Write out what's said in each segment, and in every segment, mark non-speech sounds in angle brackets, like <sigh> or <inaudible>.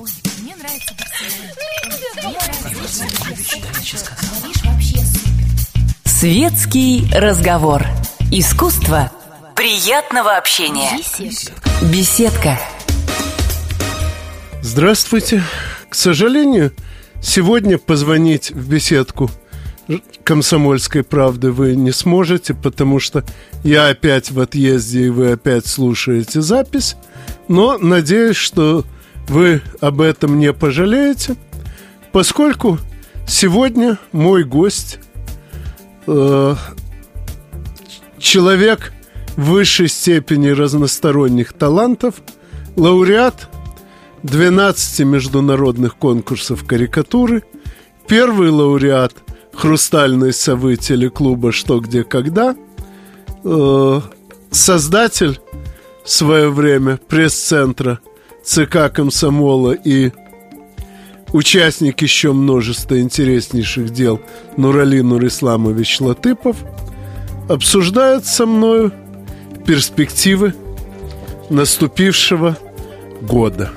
Ой, мне нравится супер. Светский разговор. Искусство приятного общения. Беседка. Беседка. Здравствуйте. К сожалению, сегодня позвонить в беседку комсомольской правды вы не сможете, потому что я опять в отъезде, и вы опять слушаете запись. Но надеюсь, что вы об этом не пожалеете, поскольку сегодня мой гость э, человек высшей степени разносторонних талантов, лауреат 12 международных конкурсов карикатуры, первый лауреат «Хрустальной совы» телеклуба «Что, где, когда», э, создатель в свое время пресс-центра ЦК Комсомола и участник еще множества интереснейших дел Нурали Нурисламович Латыпов обсуждает со мною перспективы наступившего года.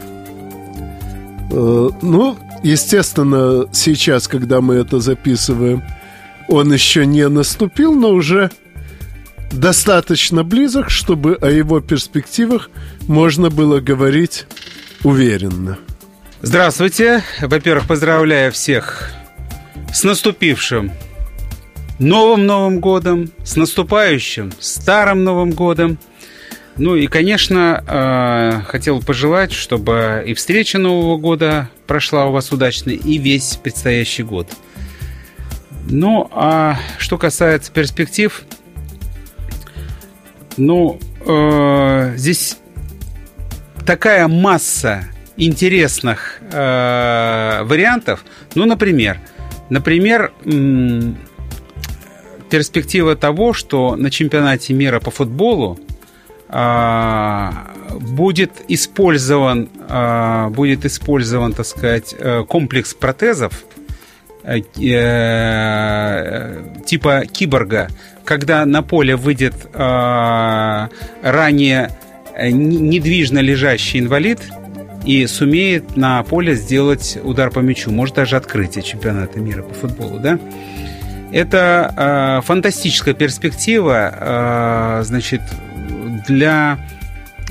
Э, ну, естественно, сейчас, когда мы это записываем, он еще не наступил, но уже достаточно близок, чтобы о его перспективах можно было говорить уверенно. Здравствуйте. Во-первых, поздравляю всех с наступившим новым Новым годом, с наступающим старым Новым годом. Ну и, конечно, э, хотел пожелать, чтобы и встреча Нового года прошла у вас удачно, и весь предстоящий год. Ну, а что касается перспектив, ну, э, здесь такая масса интересных э, вариантов. Ну, например, например, м- перспектива того, что на чемпионате мира по футболу э, будет использован, э, будет использован, так сказать, э, комплекс протезов э, э, типа киборга, когда на поле выйдет э, ранее недвижно лежащий инвалид и сумеет на поле сделать удар по мячу, может даже открытие чемпионата мира по футболу, да? Это э, фантастическая перспектива, э, значит, для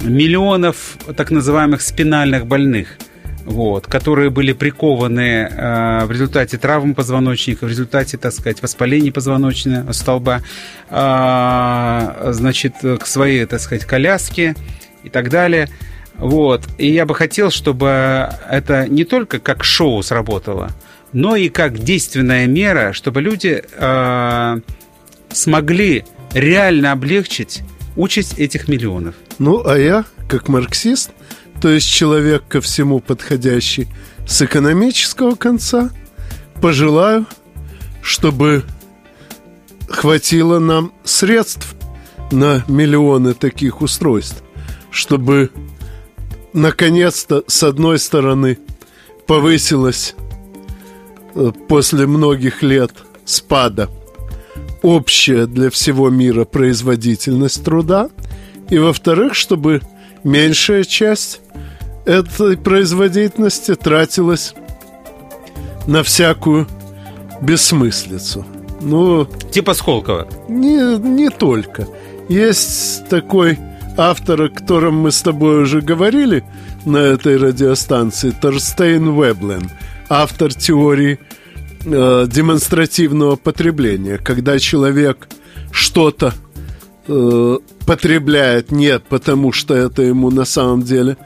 миллионов так называемых спинальных больных – вот, которые были прикованы э, в результате травм позвоночника, в результате, так сказать, воспаления позвоночного столба, э, значит, к своей, так сказать, коляске и так далее. Вот. И я бы хотел, чтобы это не только как шоу сработало, но и как действенная мера, чтобы люди э, смогли реально облегчить участь этих миллионов. Ну, а я, как марксист, то есть человек ко всему подходящий с экономического конца, пожелаю, чтобы хватило нам средств на миллионы таких устройств, чтобы наконец-то, с одной стороны, повысилась э, после многих лет спада общая для всего мира производительность труда, и во-вторых, чтобы меньшая часть этой производительности тратилась на всякую бессмыслицу. Ну, типа Сколково? Не, не только. Есть такой автор, о котором мы с тобой уже говорили на этой радиостанции, Торстейн Веблен, автор теории э, демонстративного потребления, когда человек что-то э, потребляет не потому, что это ему на самом деле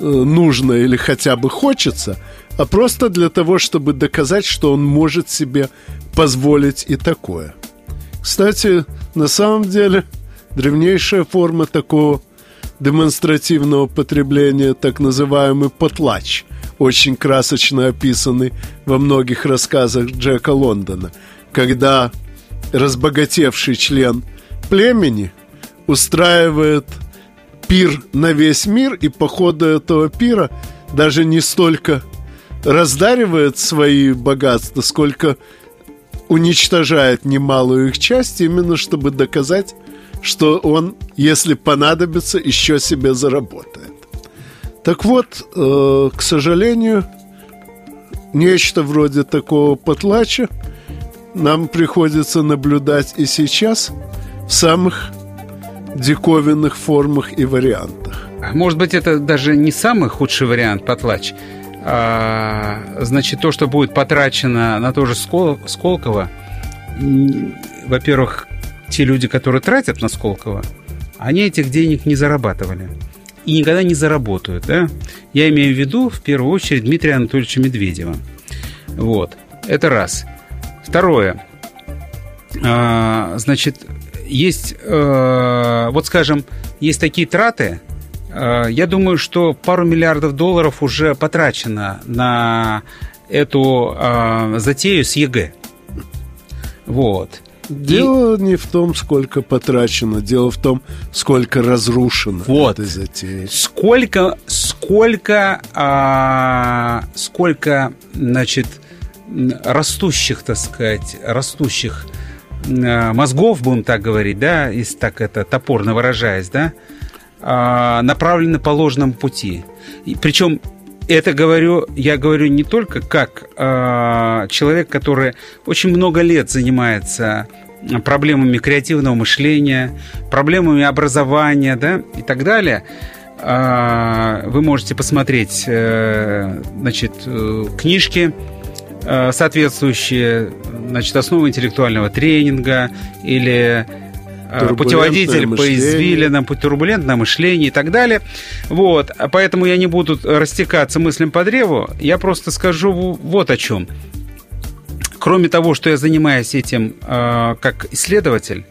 нужно или хотя бы хочется, а просто для того, чтобы доказать, что он может себе позволить и такое. Кстати, на самом деле, древнейшая форма такого демонстративного потребления, так называемый потлач, очень красочно описанный во многих рассказах Джека Лондона, когда разбогатевший член племени устраивает пир на весь мир, и по ходу этого пира даже не столько раздаривает свои богатства, сколько уничтожает немалую их часть, именно чтобы доказать, что он, если понадобится, еще себе заработает. Так вот, э, к сожалению, нечто вроде такого потлача нам приходится наблюдать и сейчас в самых диковинных формах и вариантах. Может быть, это даже не самый худший вариант потлач. А, значит, то, что будет потрачено на то же Скол... Сколково, во-первых, те люди, которые тратят на Сколково, они этих денег не зарабатывали и никогда не заработают. Да? Я имею в виду, в первую очередь, Дмитрия Анатольевича Медведева. Вот. Это раз. Второе. А, значит, есть, а, вот скажем, есть такие траты, а, я думаю, что пару миллиардов долларов уже потрачено на эту а, затею с ЕГЭ. Вот. Дело и... не в том, сколько потрачено, дело в том, сколько разрушено вот. этой затеей. Сколько, сколько, а, сколько, значит, растущих, так сказать, растущих мозгов, будем так говорить, да, если так это топорно выражаясь, да, а, направлены по ложному пути. И, причем это говорю, я говорю не только как э, человек, который очень много лет занимается проблемами креативного мышления, проблемами образования, да, и так далее. Э, вы можете посмотреть, э, значит, э, книжки э, соответствующие, значит, основы интеллектуального тренинга или Э, путеводитель по извилинам, турбулентное мышление и так далее. Вот. Поэтому я не буду растекаться мыслям по древу. Я просто скажу вот о чем. Кроме того, что я занимаюсь этим э, как исследователь,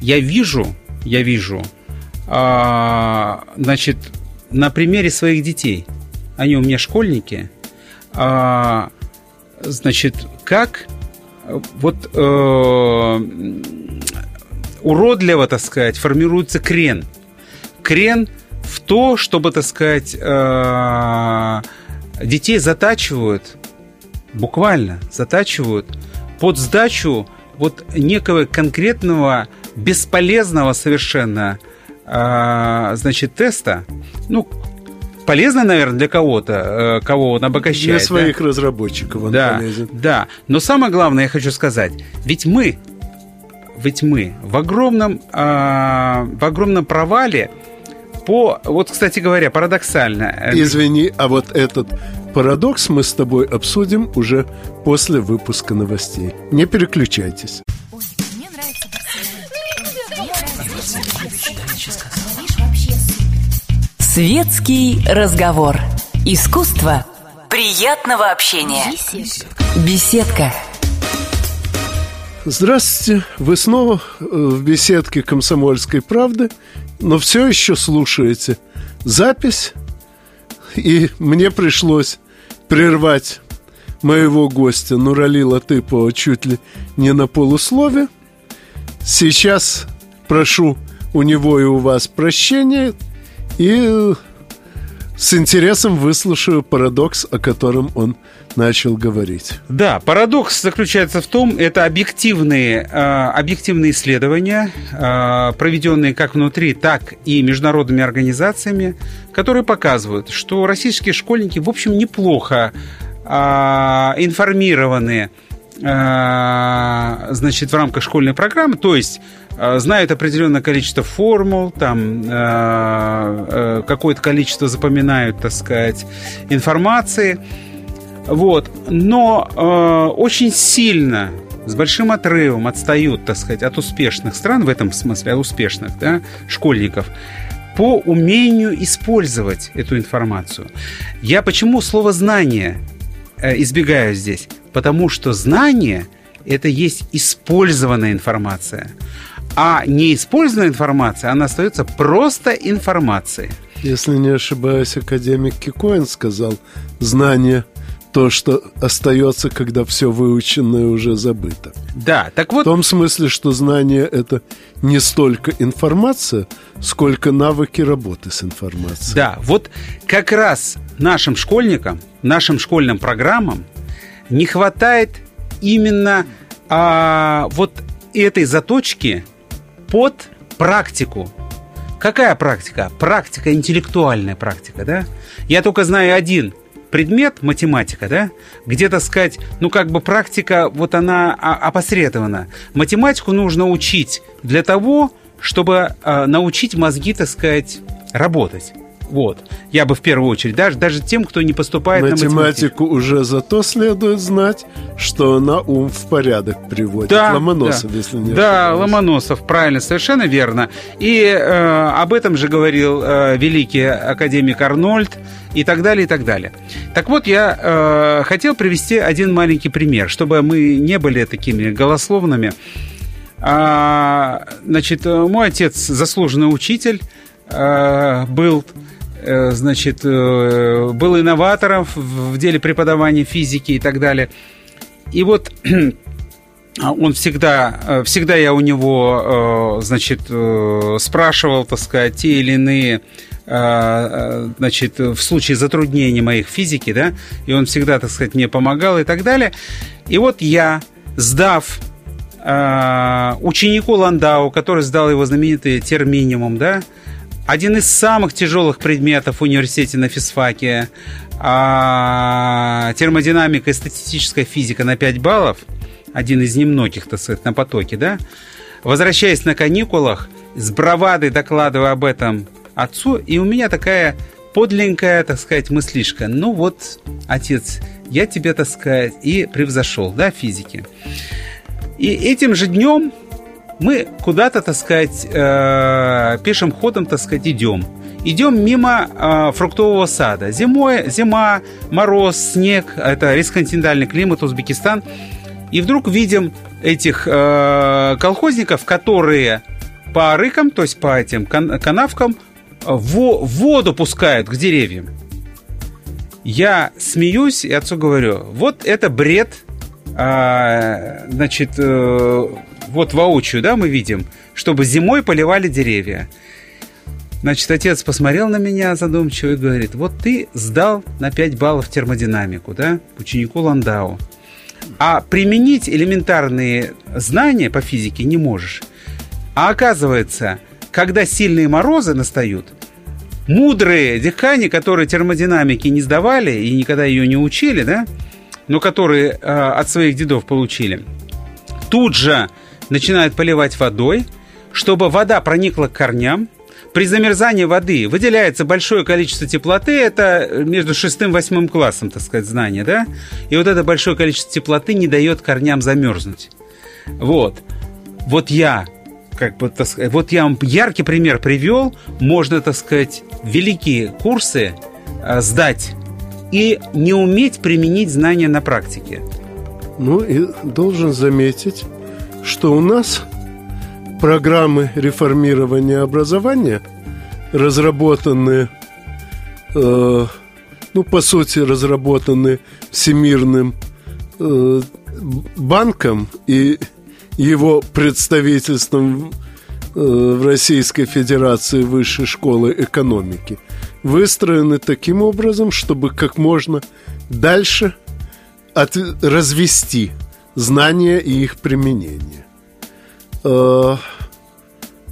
я вижу, я вижу, э, значит, на примере своих детей, они у меня школьники, э, значит, как вот э, уродливо, так сказать, формируется крен. Крен в то, чтобы, так сказать, э, детей затачивают, буквально затачивают под сдачу вот некого конкретного, бесполезного совершенно, э, значит, теста. Ну, полезно, наверное, для кого-то, э, кого он обогащает. Для своих да? разработчиков он да, полезен. Да, но самое главное, я хочу сказать, ведь мы ведь мы в огромном, э, в огромном провале по... Вот, кстати говоря, парадоксально. Э, Извини, а вот этот парадокс мы с тобой обсудим уже после выпуска новостей. Не переключайтесь. Светский разговор. Искусство приятного общения. Беседка. Здравствуйте, вы снова э, в беседке «Комсомольской правды», но все еще слушаете запись, и мне пришлось прервать моего гостя Нурали Латыпова чуть ли не на полуслове. Сейчас прошу у него и у вас прощения и с интересом выслушаю парадокс, о котором он начал говорить. Да, парадокс заключается в том, это объективные, э, объективные исследования, э, проведенные как внутри, так и международными организациями, которые показывают, что российские школьники, в общем, неплохо э, информированы значит, в рамках школьной программы, то есть знают определенное количество формул, там какое-то количество запоминают, так сказать, информации. Вот. Но э, очень сильно, с большим отрывом отстают, так сказать, от успешных стран, в этом смысле, от успешных да, школьников, по умению использовать эту информацию. Я почему слово «знание» э, избегаю здесь? Потому что знание – это есть использованная информация. А неиспользованная информация, она остается просто информацией. Если не ошибаюсь, академик Кикоин сказал, знание – то, что остается, когда все выученное уже забыто. Да, так вот... В том смысле, что знание – это не столько информация, сколько навыки работы с информацией. Да, вот как раз нашим школьникам, нашим школьным программам не хватает именно а, вот этой заточки под практику. Какая практика? Практика, интеллектуальная практика, да? Я только знаю один предмет, математика, да, где, так сказать, ну, как бы практика, вот она опосредована. Математику нужно учить для того, чтобы э, научить мозги, так сказать, работать. Вот. Я бы в первую очередь, даже, даже тем, кто не поступает математику на математику. уже зато следует знать, что она ум в порядок приводит. Да, Ломоносов, да. если не Да, ошибаюсь. Ломоносов, правильно, совершенно верно. И э, об этом же говорил э, великий академик Арнольд и так далее, и так далее. Так вот, я э, хотел привести один маленький пример, чтобы мы не были такими голословными. А, значит, мой отец заслуженный учитель, э, был э, значит, э, был инноватором в деле преподавания физики и так далее. И вот <clears throat> он всегда, всегда я у него, значит, спрашивал, так сказать, те или иные, значит, в случае затруднений моих физики, да, и он всегда, так сказать, мне помогал и так далее. И вот я, сдав ученику Ландау, который сдал его знаменитый терминимум, да, один из самых тяжелых предметов в университете на физфаке, а, термодинамика и статистическая физика на 5 баллов, один из немногих, так сказать, на потоке, да, возвращаясь на каникулах, с бравадой докладывая об этом отцу, и у меня такая подленькая, так сказать, мыслишка. Ну вот, отец, я тебе, так сказать, и превзошел, да, физики. И этим же днем мы куда-то, так сказать, э, пешим ходом, так сказать, идем. Идем мимо э, фруктового сада. Зимой, зима, мороз, снег, это ресконтинентальный климат, Узбекистан. И вдруг видим этих э, колхозников, которые по рыкам, то есть по этим кан- канавкам, во- воду пускают к деревьям. Я смеюсь и отцу говорю, вот это бред, а, значит, э, вот воочию, да, мы видим, чтобы зимой поливали деревья. Значит, отец посмотрел на меня задумчиво и говорит, вот ты сдал на 5 баллов термодинамику, да, ученику Ландау, а применить элементарные знания по физике не можешь. А оказывается, когда сильные морозы настают, мудрые декани, которые термодинамики не сдавали и никогда ее не учили, да, но которые э, от своих дедов получили, тут же начинают поливать водой, чтобы вода проникла к корням. При замерзании воды выделяется большое количество теплоты, это между шестым и восьмым классом, так сказать, знания, да? И вот это большое количество теплоты не дает корням замерзнуть. Вот. Вот я как бы, так сказать, вот я вам яркий пример привел, можно, так сказать, великие курсы э, сдать и не уметь применить знания на практике. Ну и должен заметить, что у нас программы реформирования образования, разработанные, э, ну, по сути, разработанные Всемирным э, банком и его представительством э, в Российской Федерации Высшей школы экономики, выстроены таким образом, чтобы как можно дальше от, развести знания и их применение. Э,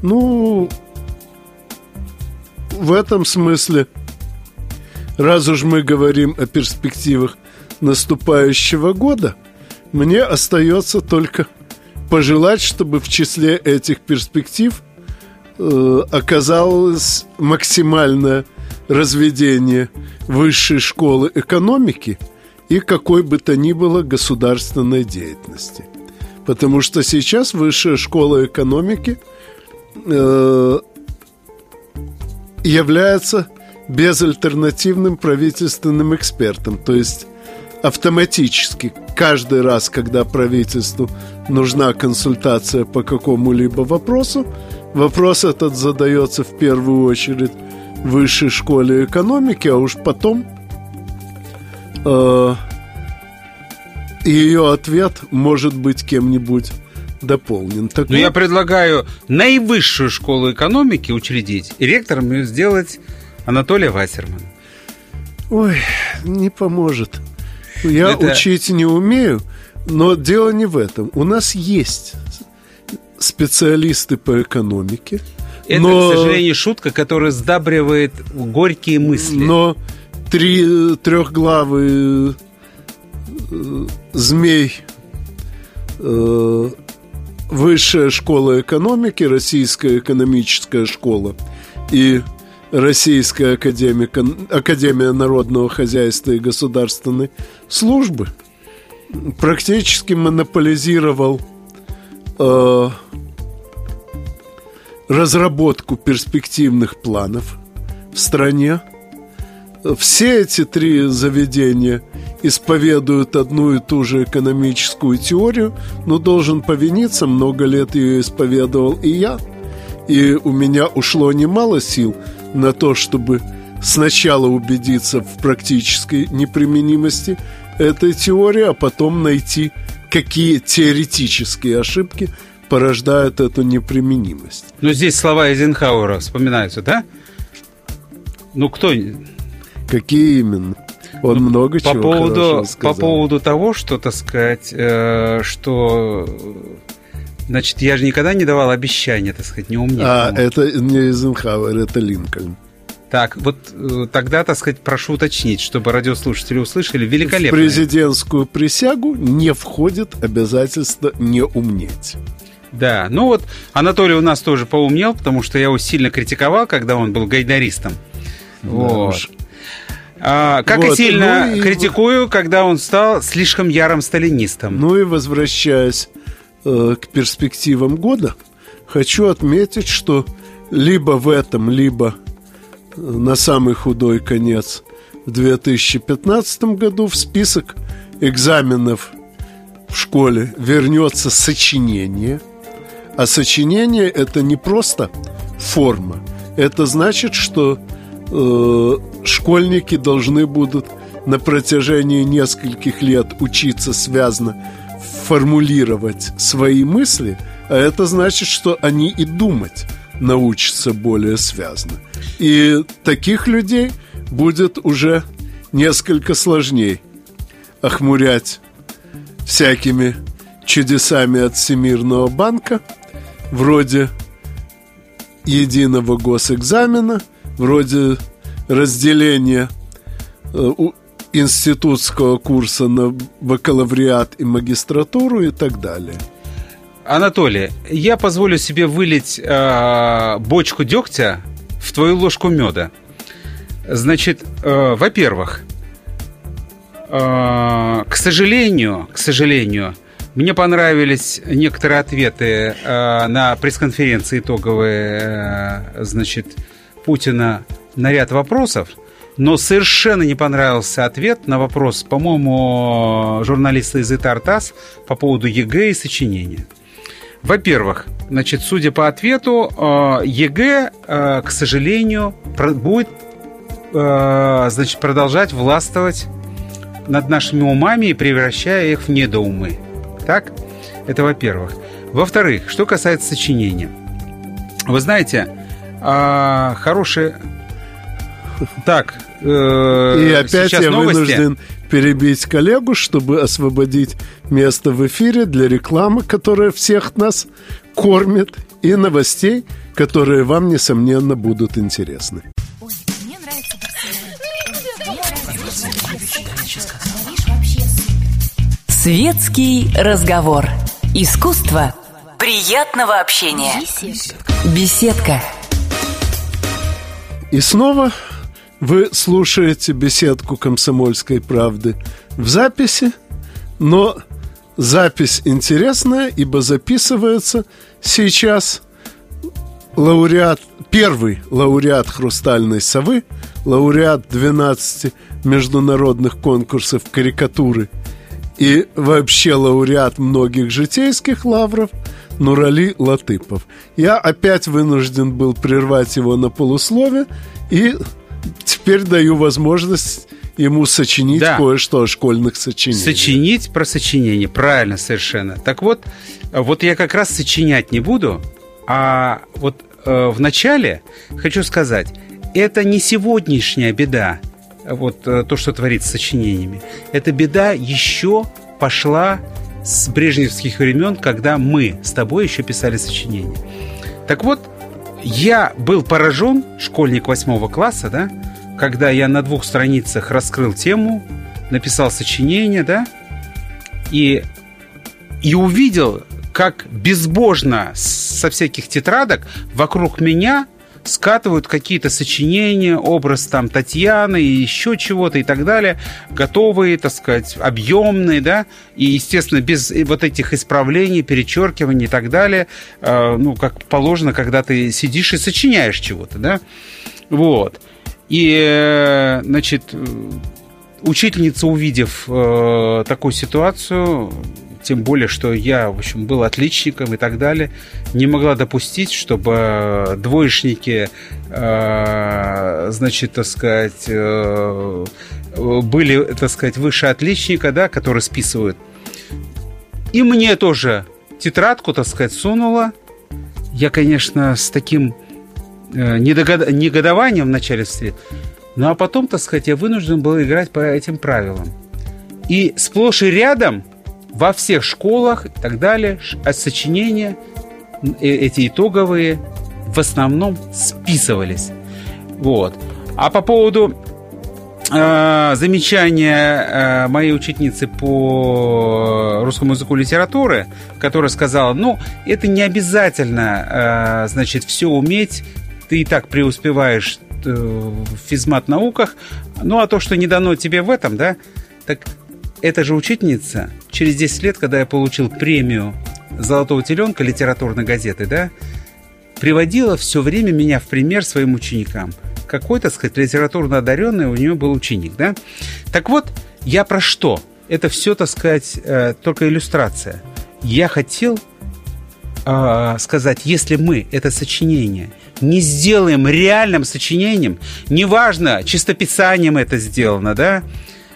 ну, в этом смысле, раз уж мы говорим о перспективах наступающего года, мне остается только пожелать, чтобы в числе этих перспектив э, оказалось максимальное разведение высшей школы экономики и какой бы то ни было государственной деятельности. Потому что сейчас высшая школа экономики э, является безальтернативным правительственным экспертом. То есть автоматически каждый раз, когда правительству нужна консультация по какому-либо вопросу, вопрос этот задается в первую очередь в высшей школе экономики, а уж потом э, ее ответ может быть кем-нибудь дополнен. Так Но вот, я предлагаю наивысшую школу экономики учредить и ректором ее сделать Анатолия Вассермана. Ой, не поможет. Я Это- учить не умею, но дело не в этом. У нас есть специалисты по экономике, Это, Но- к сожалению, шутка, которая сдабривает горькие мысли. Но три трехглавый э, змей э, Высшая школа экономики, Российская экономическая школа и Российская академия, академия народного хозяйства и государственной службы практически монополизировал э, разработку перспективных планов в стране. Все эти три заведения исповедуют одну и ту же экономическую теорию, но должен повиниться, много лет ее исповедовал и я. И у меня ушло немало сил на то, чтобы сначала убедиться в практической неприменимости этой теории, а потом найти, какие теоретические ошибки порождают эту неприменимость. Но здесь слова Эйзенхауэра вспоминаются, да? Ну, кто... Какие именно? Он много по чего поводу, по поводу того, что, так сказать, э, что... Значит, я же никогда не давал обещания, так сказать, не умнее. А, это не Эйзенхауэр, это Линкольн. Так, вот э, тогда, так сказать, прошу уточнить, чтобы радиослушатели услышали. В Великолепно. президентскую присягу не входит обязательство не умнеть. Да, ну вот Анатолий у нас тоже поумнел, потому что я его сильно критиковал, когда он был гайдаристом. вот. уж. А, как и Вот, сильно ну и- критикую, когда он стал слишком ярым сталинистом. Ну и возвращаясь э, к перспективам года, хочу отметить, что либо в этом, либо э, на самый худой конец в 2015 году в список экзаменов в школе вернется сочинение. А сочинение это не просто форма. Это значит, что э, школьники должны будут на протяжении нескольких лет учиться связно формулировать свои мысли, а это значит, что они и думать научатся более связно. И таких людей будет уже несколько сложнее охмурять всякими чудесами от Всемирного банка, вроде единого госэкзамена, вроде разделения э, институтского курса на бакалавриат и магистратуру и так далее. Анатолий, я позволю себе вылить э, бочку дегтя в твою ложку меда. Значит, э, во-первых, э, к сожалению, к сожалению, мне понравились некоторые ответы э, на пресс-конференции итоговые, э, значит, Путина на ряд вопросов, но совершенно не понравился ответ на вопрос, по-моему, журналиста из ИТАР-ТАСС по поводу ЕГЭ и сочинения. Во-первых, значит, судя по ответу, э, ЕГЭ, э, к сожалению, будет э, значит, продолжать властвовать над нашими умами и превращая их в недоумы. Так? Это во-первых. Во-вторых, что касается сочинения. Вы знаете, хорошие... Так, э, И опять я новости. вынужден перебить коллегу, чтобы освободить место в эфире для рекламы, которая всех нас кормит, и новостей, которые вам, несомненно, будут интересны. Ой, мне нравится. Светский разговор. Искусство приятного общения. Беседка. Беседка. И снова вы слушаете беседку «Комсомольской правды» в записи, но запись интересная, ибо записывается сейчас лауреат, первый лауреат «Хрустальной совы», лауреат 12 международных конкурсов карикатуры и вообще лауреат многих житейских лавров Нурали Латыпов. Я опять вынужден был прервать его на полуслове и теперь даю возможность ему сочинить Да. кое-что о школьных сочинениях. Сочинить про сочинение, правильно совершенно. Так вот, вот я как раз сочинять не буду, а вот э, в начале хочу сказать, это не сегодняшняя беда, вот э, то, что творится с сочинениями. Эта беда еще пошла с брежневских времен, когда мы с тобой еще писали сочинения. Так вот, я был поражен, школьник восьмого класса, да, когда я на двух страницах раскрыл тему, написал сочинение, да, и, и увидел, как безбожно со всяких тетрадок вокруг меня скатывают какие-то сочинения, образ там Татьяны и еще чего-то и так далее, готовые, так сказать, объемные, да, и, естественно, без вот этих исправлений, перечеркиваний и так далее, э, ну, как положено, когда ты сидишь и сочиняешь чего-то, да, вот. И, э, значит, учительница, увидев э, такую ситуацию, тем более, что я, в общем, был отличником и так далее, не могла допустить, чтобы двоечники, э, значит, так сказать, э, были, так сказать, выше отличника, да, которые списывают. И мне тоже тетрадку, так сказать, сунула. Я, конечно, с таким э, негодованием вначале встретил. Ну а потом, так сказать, я вынужден был играть по этим правилам. И сплошь и рядом во всех школах и так далее а сочинения э, эти итоговые в основном списывались. Вот. А по поводу э, замечания э, моей учительницы по русскому языку и литературы, которая сказала, ну, это не обязательно, э, значит, все уметь, ты и так преуспеваешь э, в физмат-науках, ну, а то, что не дано тебе в этом, да, так эта же учительница через 10 лет, когда я получил премию «Золотого теленка» литературной газеты, да, приводила все время меня в пример своим ученикам. Какой, так сказать, литературно одаренный у нее был ученик, да. Так вот, я про что? Это все, так сказать, э, только иллюстрация. Я хотел э, сказать, если мы это сочинение не сделаем реальным сочинением, неважно, чистописанием это сделано, да,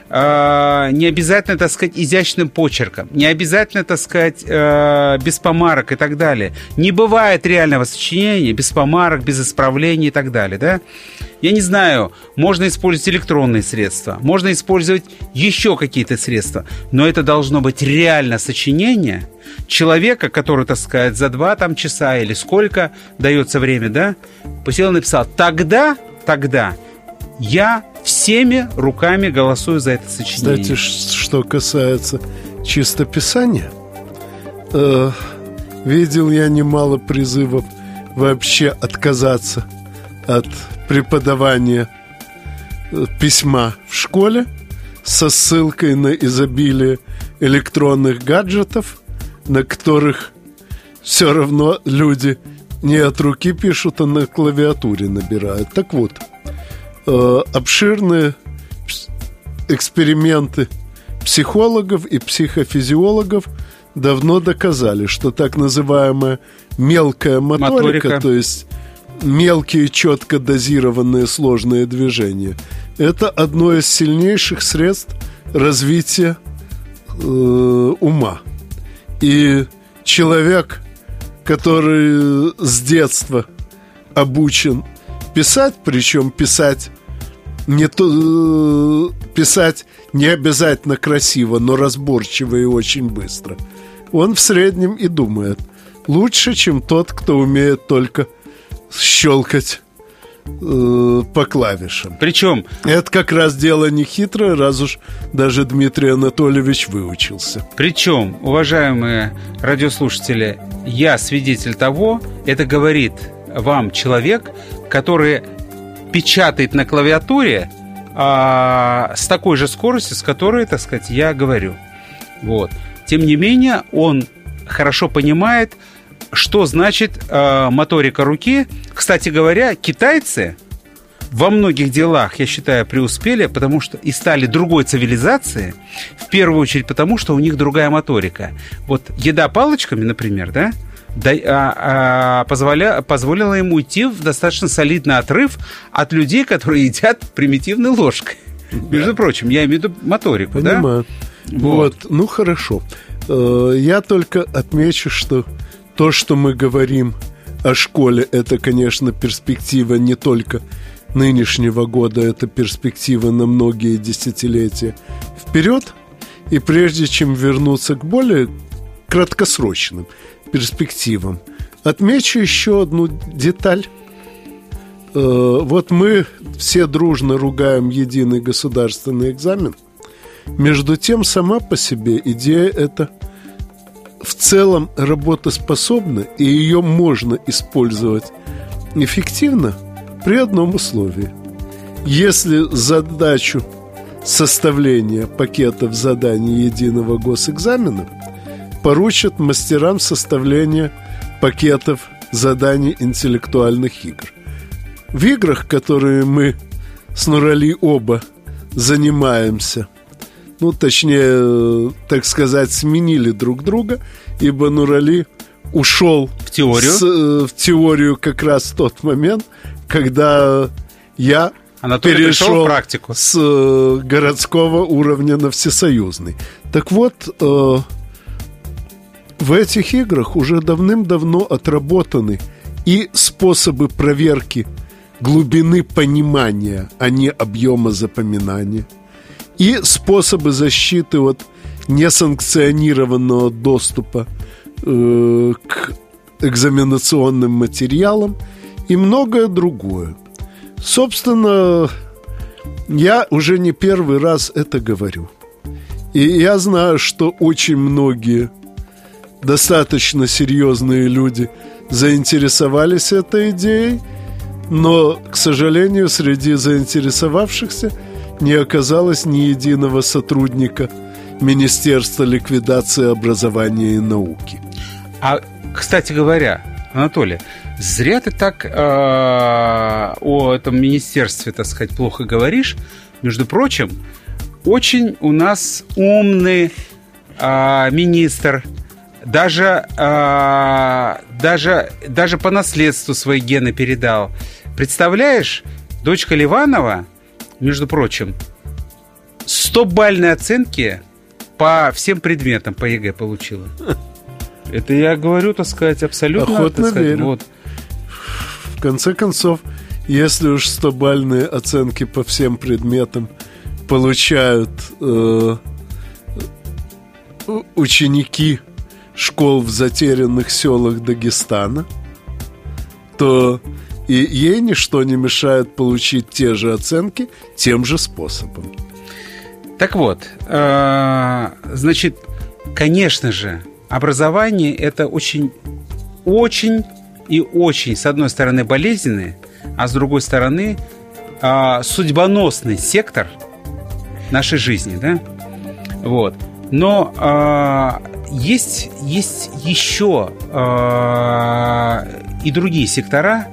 э, не обязательно, так сказать, изящным почерком, не обязательно, так сказать, э, без помарок и так далее. Не бывает реального сочинения без помарок, без исправлений и так далее, да? Я не знаю, можно использовать электронные средства, можно использовать еще какие-то средства, но это должно быть реально сочинение человека, который, так сказать, за два там часа или сколько дается время, да, посел и написал, тогда, тогда я всеми руками голосую за это сочинение. Кстати, что касается чистописания, э, видел я немало призывов вообще отказаться от преподавания э, письма в школе со ссылкой на изобилие электронных гаджетов, на которых все равно люди не от руки пишут, а на клавиатуре набирают. Так вот, Э, обширные эксперименты психологов и психофизиологов давно доказали, что так называемая мелкая моторика, моторика. то есть мелкие, четко дозированные сложные движения, это одно из сильнейших средств развития э, ума. И человек, который с детства обучен писать, причем писать не то э, писать не обязательно красиво, но разборчиво и очень быстро. Он в среднем и думает лучше, чем тот, кто умеет только щелкать э, по клавишам. Причем... Это как раз дело не хитрое, раз уж даже Дмитрий Анатольевич выучился. Причем, уважаемые радиослушатели, я свидетель того, это говорит вам человек, который печатает на клавиатуре а, с такой же скоростью, с которой, так сказать, я говорю. Вот. Тем не менее, он хорошо понимает, что значит а, моторика руки. Кстати говоря, китайцы во многих делах, я считаю, преуспели, потому что и стали другой цивилизацией, в первую очередь потому, что у них другая моторика. Вот еда палочками, например, да, да, а, а, позволя, позволила ему уйти в достаточно солидный отрыв от людей, которые <laughs> едят примитивной ложкой. Да. Между прочим, я имею в виду моторику, Понимаю. да? Вот. вот, ну хорошо. Э, я только отмечу, что то, что мы говорим о школе, это, конечно, перспектива не только нынешнего года, это перспектива на многие десятилетия вперед. И прежде чем вернуться к более краткосрочным перспективам. Отмечу еще одну деталь. Э, вот мы все дружно ругаем единый государственный экзамен. Между тем, сама по себе идея эта в целом работоспособна, и ее можно использовать эффективно при одном условии. Если задачу составления пакетов заданий единого госэкзамена поручат мастерам составления пакетов заданий интеллектуальных игр. В играх, которые мы с Нурали оба занимаемся, ну, точнее, так сказать, сменили друг друга, ибо Нурали ушел в теорию, с, э, в теорию как раз в тот момент, когда я Анатолий перешел в практику. с э, городского уровня на всесоюзный. Так вот, э, в этих играх уже давным-давно отработаны и способы проверки глубины понимания, а не объема запоминания, и способы защиты от несанкционированного доступа э, к экзаменационным материалам и многое другое. Собственно, я уже не первый раз это говорю. И я знаю, что очень многие достаточно серьезные люди заинтересовались этой идеей, но, к сожалению, среди заинтересовавшихся не оказалось ни единого сотрудника Министерства ликвидации образования и науки. А, кстати говоря, Анатолий, зря ты так э, о этом министерстве, так сказать, плохо говоришь. Между прочим, очень у нас умный э, министр, даже, э, даже, даже по наследству свои гены передал. Представляешь, дочка Ливанова, между прочим, 100-бальные оценки по всем предметам по ЕГЭ получила. Это я говорю, так сказать, абсолютно... Охотно так сказать, верю. Вот. В конце концов, если уж 100-бальные оценки по всем предметам получают э, ученики школ в затерянных селах Дагестана, то и ей ничто не мешает получить те же оценки тем же способом. Так вот, э, значит, конечно же, образование это очень, очень и очень, с одной стороны, болезненный, а с другой стороны, э, судьбоносный сектор нашей жизни, да? Вот. Но э, есть, есть еще э, и другие сектора,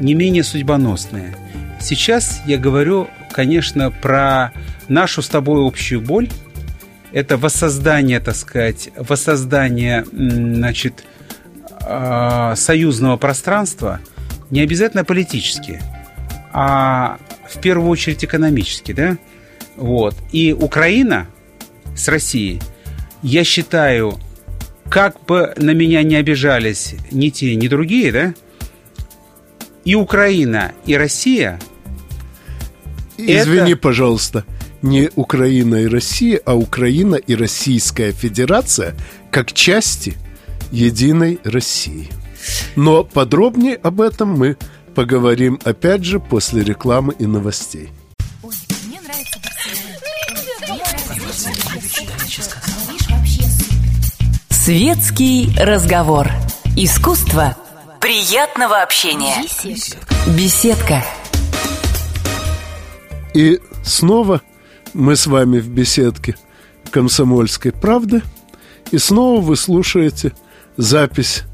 не менее судьбоносные. Сейчас я говорю, конечно, про нашу с тобой общую боль. Это воссоздание, так сказать, воссоздание, значит, э, союзного пространства, не обязательно политически, а в первую очередь экономически, да? Вот. И Украина с Россией, я считаю, как бы на меня не обижались ни те, ни другие, да, и Украина, и Россия... Извини, это... пожалуйста, не Украина и Россия, а Украина и Российская Федерация как части единой России. Но подробнее об этом мы поговорим опять же после рекламы и новостей. Светский разговор. Искусство приятного общения. Беседка. И снова мы с вами в беседке «Комсомольской правды». И снова вы слушаете запись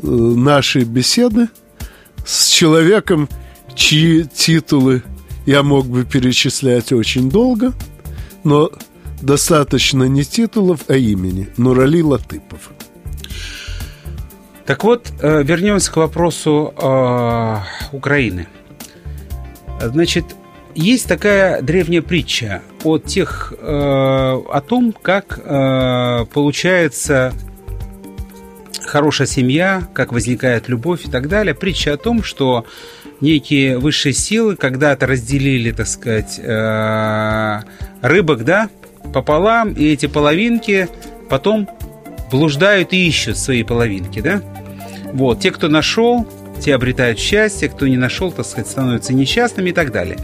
э, нашей беседы с человеком, чьи титулы я мог бы перечислять очень долго, но достаточно не титулов, а имени. Нурали Латыпов. Так вот, э, вернемся к вопросу э, Украины. Значит, есть такая древняя притча о тех, э, о том, как э, получается хорошая семья, как возникает любовь и так далее. Притча о том, что некие высшие силы когда-то разделили, так сказать, э, рыбок, да, пополам, и эти половинки потом блуждают и ищут свои половинки, да? Вот, те, кто нашел, те обретают счастье, кто не нашел, так сказать, становятся несчастными и так далее.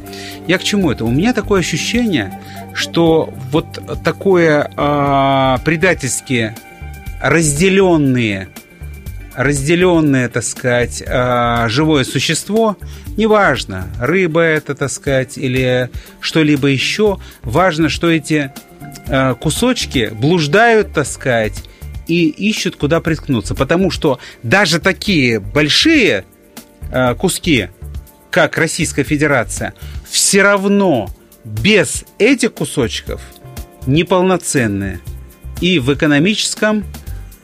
Я к чему это? У меня такое ощущение, что вот такое э, предательски разделенные разделенное, так сказать, э, живое существо, неважно, рыба это, так сказать, или что-либо еще, важно, что эти кусочки блуждают, так сказать, и ищут, куда приткнуться. Потому что даже такие большие э, куски, как Российская Федерация, все равно без этих кусочков неполноценные и в экономическом,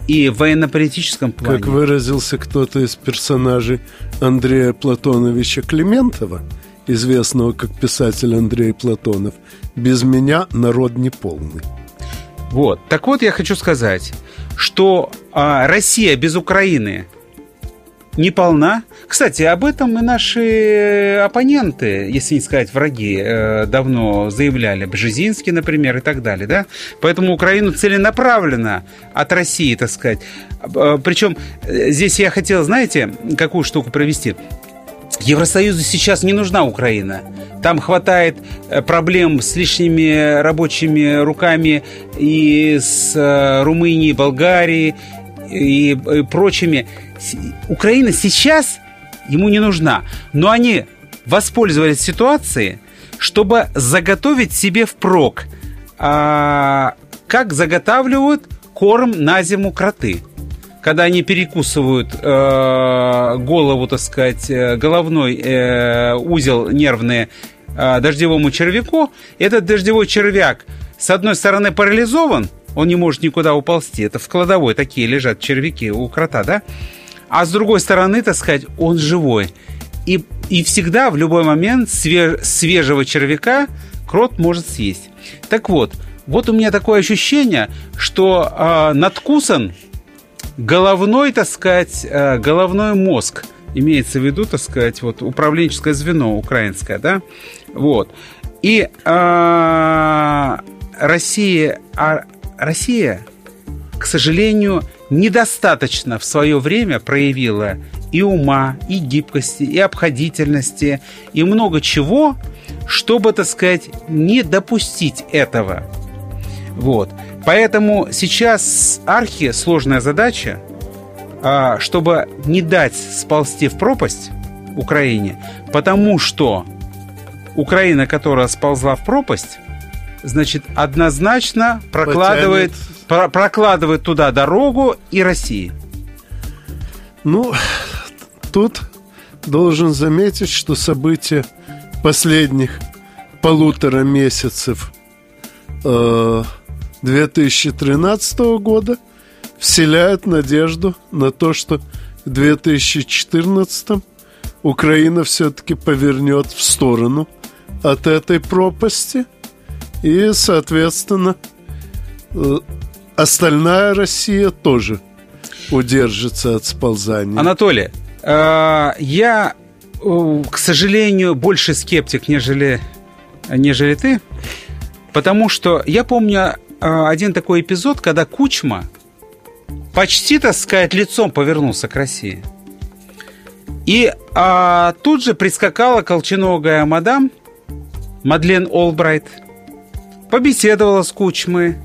и в военно-политическом плане. Как выразился кто-то из персонажей Андрея Платоновича Климентова, известного как писатель Андрей Платонов, без меня народ не полный. Вот. Так вот, я хочу сказать, что а, Россия без Украины не полна. Кстати, об этом и наши оппоненты, если не сказать враги, э, давно заявляли. Бжезинский, например, и так далее. Да? Поэтому Украину целенаправленно от России, так сказать. Э, Причем э, здесь я хотел, знаете, какую штуку провести? Евросоюзу сейчас не нужна Украина. Там хватает проблем с лишними рабочими руками и с Румынией, Болгарией и прочими. Украина сейчас ему не нужна. Но они воспользовались ситуацией, чтобы заготовить себе впрок, а, как заготавливают корм на зиму кроты. Когда они перекусывают э, голову, так сказать, э, головной э, узел нервный э, дождевому червяку, этот дождевой червяк с одной стороны парализован, он не может никуда уползти. Это в кладовой такие лежат червяки у крота, да? А с другой стороны, так сказать, он живой. И, и всегда, в любой момент, свеж, свежего червяка крот может съесть. Так вот, вот у меня такое ощущение, что э, надкусан головной, так сказать, э, головной мозг. Имеется в виду, так сказать, вот управленческое звено украинское, да? Вот. И э, Россия, а Россия, к сожалению, недостаточно в свое время проявила и ума, и гибкости, и обходительности, и много чего, чтобы, так сказать, не допустить этого. Вот. Поэтому сейчас архи сложная задача, а, чтобы не дать сползти в пропасть Украине, потому что Украина, которая сползла в пропасть, значит, однозначно прокладывает, про, прокладывает туда дорогу и России. Ну, тут должен заметить, что события последних полутора месяцев э, 2013 года вселяют надежду на то, что в 2014 Украина все-таки повернет в сторону от этой пропасти – и, соответственно, э, остальная Россия тоже удержится от сползания. Анатолий, э, я, к сожалению, больше скептик, нежели, нежели ты, потому что я помню э, один такой эпизод, когда Кучма почти, так сказать, лицом повернулся к России. И а, тут же прискакала колченогая мадам Мадлен Олбрайт – побеседовала с Кучмой,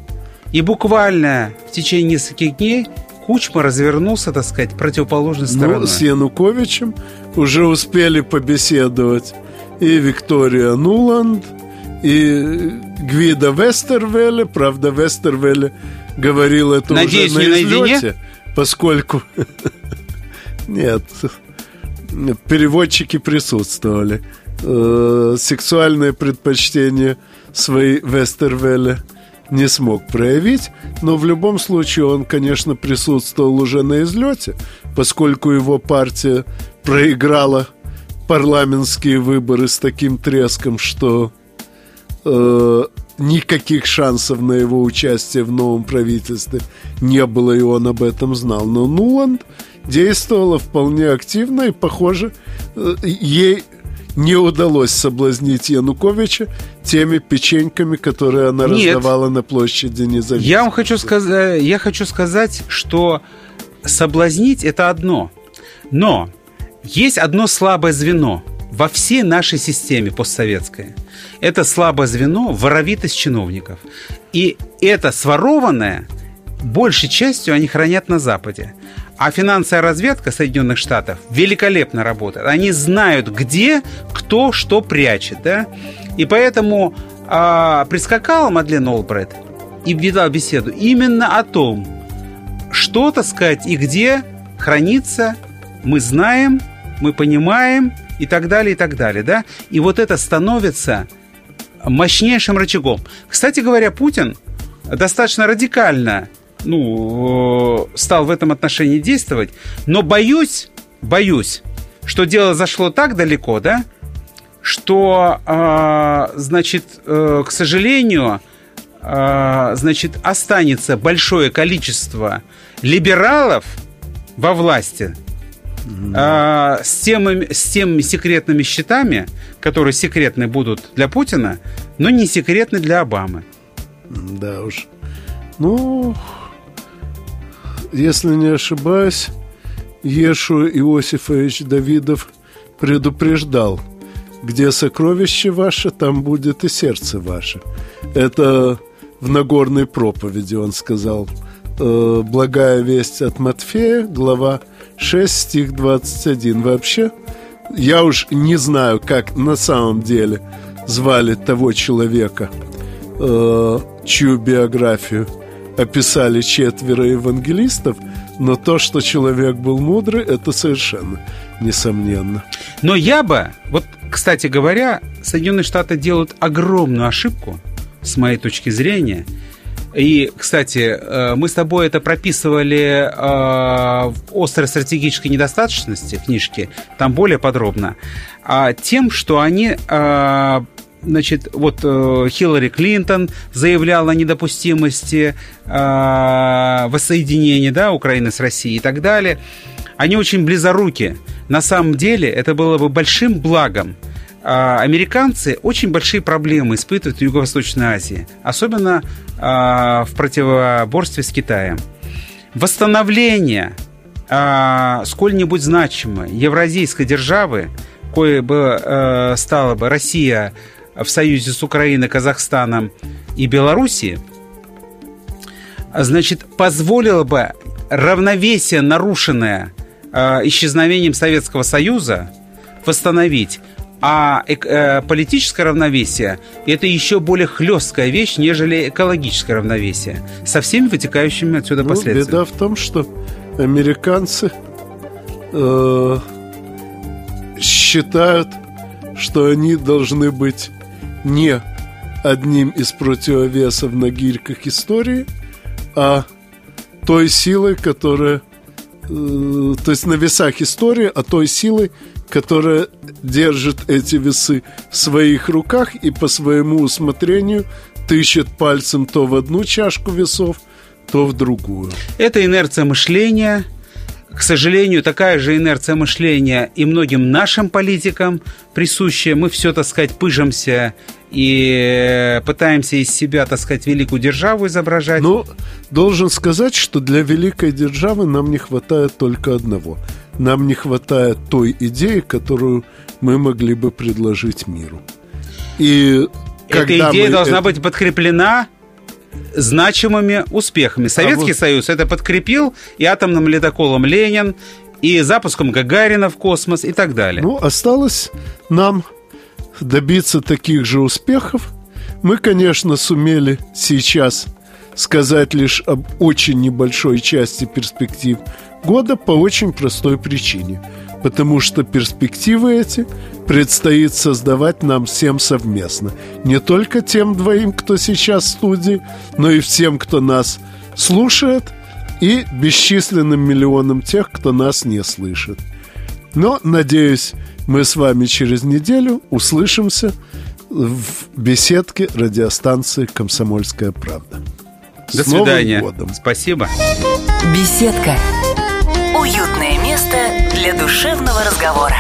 и буквально в течение нескольких дней Кучма развернулся, так сказать, противоположной ну, стороной. Ну, с Януковичем уже успели побеседовать и Виктория Нуланд, и Гвида Вестервеле. Правда, Вестервеле говорил это Надеюсь, уже на излете, поскольку... <laughs> Нет, переводчики присутствовали. Э, сексуальное предпочтение свои Вестервелле не смог проявить, но в любом случае он, конечно, присутствовал уже на излете, поскольку его партия проиграла парламентские выборы с таким треском, что э, никаких шансов на его участие в новом правительстве не было, и он об этом знал. Но Нуланд действовала вполне активно, и, похоже, э, ей не удалось соблазнить Януковича теми печеньками, которые она Нет. раздавала на площади независимости. Я вам хочу сказать, я хочу сказать, что соблазнить это одно, Но есть одно слабое звено во всей нашей системе постсоветской. Это слабое звено – воровитость чиновников. И это сворованное большей частью они хранят на Западе. А финансовая разведка Соединенных Штатов великолепно работает. Они знают, где кто что прячет. Да? И поэтому а, прискакала Мадлен Олбрайт и ведла беседу именно о том, что, так сказать, и где хранится, мы знаем, мы понимаем и так далее, и так далее. Да? И вот это становится мощнейшим рычагом. Кстати говоря, Путин достаточно радикально ну, э, стал в этом отношении действовать. Но боюсь, боюсь, что дело зашло так далеко, да, что, э, значит, э, к сожалению, э, значит, останется большое количество либералов во власти э, с, тем, с теми секретными счетами, которые секретны будут для Путина, но не секретны для Обамы. Да уж. Ну, если не ошибаюсь, Ешу Иосифович Давидов предупреждал, где сокровище ваше, там будет и сердце ваше. Это в Нагорной проповеди он сказал. Э, Благая весть от Матфея, глава 6, стих 21. Вообще, я уж не знаю, как на самом деле звали того человека, э, чью биографию описали четверо евангелистов, но то, что человек был мудрый, это совершенно несомненно. Но я бы, вот, кстати говоря, Соединенные Штаты делают огромную ошибку, с моей точки зрения. И, кстати, э, мы с тобой это прописывали э, в «Острой стратегической недостаточности» книжки, там более подробно, а тем, что они э, значит, вот э, Хиллари Клинтон заявляла о недопустимости э, воссоединения да, Украины с Россией и так далее. Они очень близоруки. На самом деле это было бы большим благом. Э, американцы очень большие проблемы испытывают в Юго-Восточной Азии, особенно э, в противоборстве с Китаем. Восстановление э, сколь-нибудь значимой евразийской державы, кое бы стала бы Россия в союзе с Украиной, Казахстаном и Белоруссией, значит, позволило бы равновесие, нарушенное исчезновением Советского Союза, восстановить. А э, политическое равновесие – это еще более хлесткая вещь, нежели экологическое равновесие, со всеми вытекающими отсюда ну, последствиями. Беда в том, что американцы э, считают, что они должны быть не одним из противовесов на гирьках истории, а той силой, которая... Э, то есть на весах истории, а той силой, которая держит эти весы в своих руках и по своему усмотрению тыщет пальцем то в одну чашку весов, то в другую. Это инерция мышления – к сожалению, такая же инерция мышления и многим нашим политикам присущая. Мы все, так сказать, пыжимся и пытаемся из себя, так сказать, великую державу изображать. Но должен сказать, что для великой державы нам не хватает только одного. Нам не хватает той идеи, которую мы могли бы предложить миру. И Эта идея должна это... быть подкреплена значимыми успехами. А Советский а вот... Союз это подкрепил и атомным ледоколом «Ленин», и запуском Гагарина в космос и так далее. Ну, осталось нам добиться таких же успехов. Мы, конечно, сумели сейчас сказать лишь об очень небольшой части перспектив года по очень простой причине. Потому что перспективы эти предстоит создавать нам всем совместно. Не только тем двоим, кто сейчас в студии, но и всем, кто нас слушает, и бесчисленным миллионам тех, кто нас не слышит. Но, надеюсь, мы с вами через неделю услышимся в беседке радиостанции «Комсомольская правда». До с свидания. Годом. Спасибо. Беседка. Для душевного разговора.